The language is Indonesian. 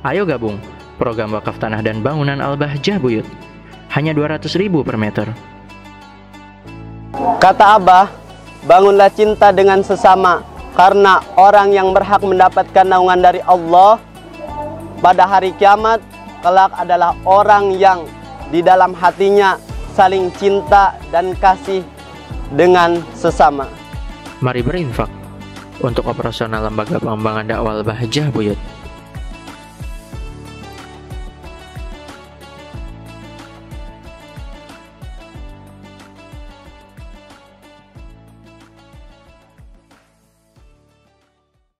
Ayo gabung program wakaf tanah dan bangunan Al-Bahjah Buyut. Hanya 200 ribu per meter. Kata Abah, bangunlah cinta dengan sesama karena orang yang berhak mendapatkan naungan dari Allah pada hari kiamat kelak adalah orang yang di dalam hatinya saling cinta dan kasih dengan sesama. Mari berinfak untuk operasional lembaga pengembangan dakwah Al-Bahjah Buyut.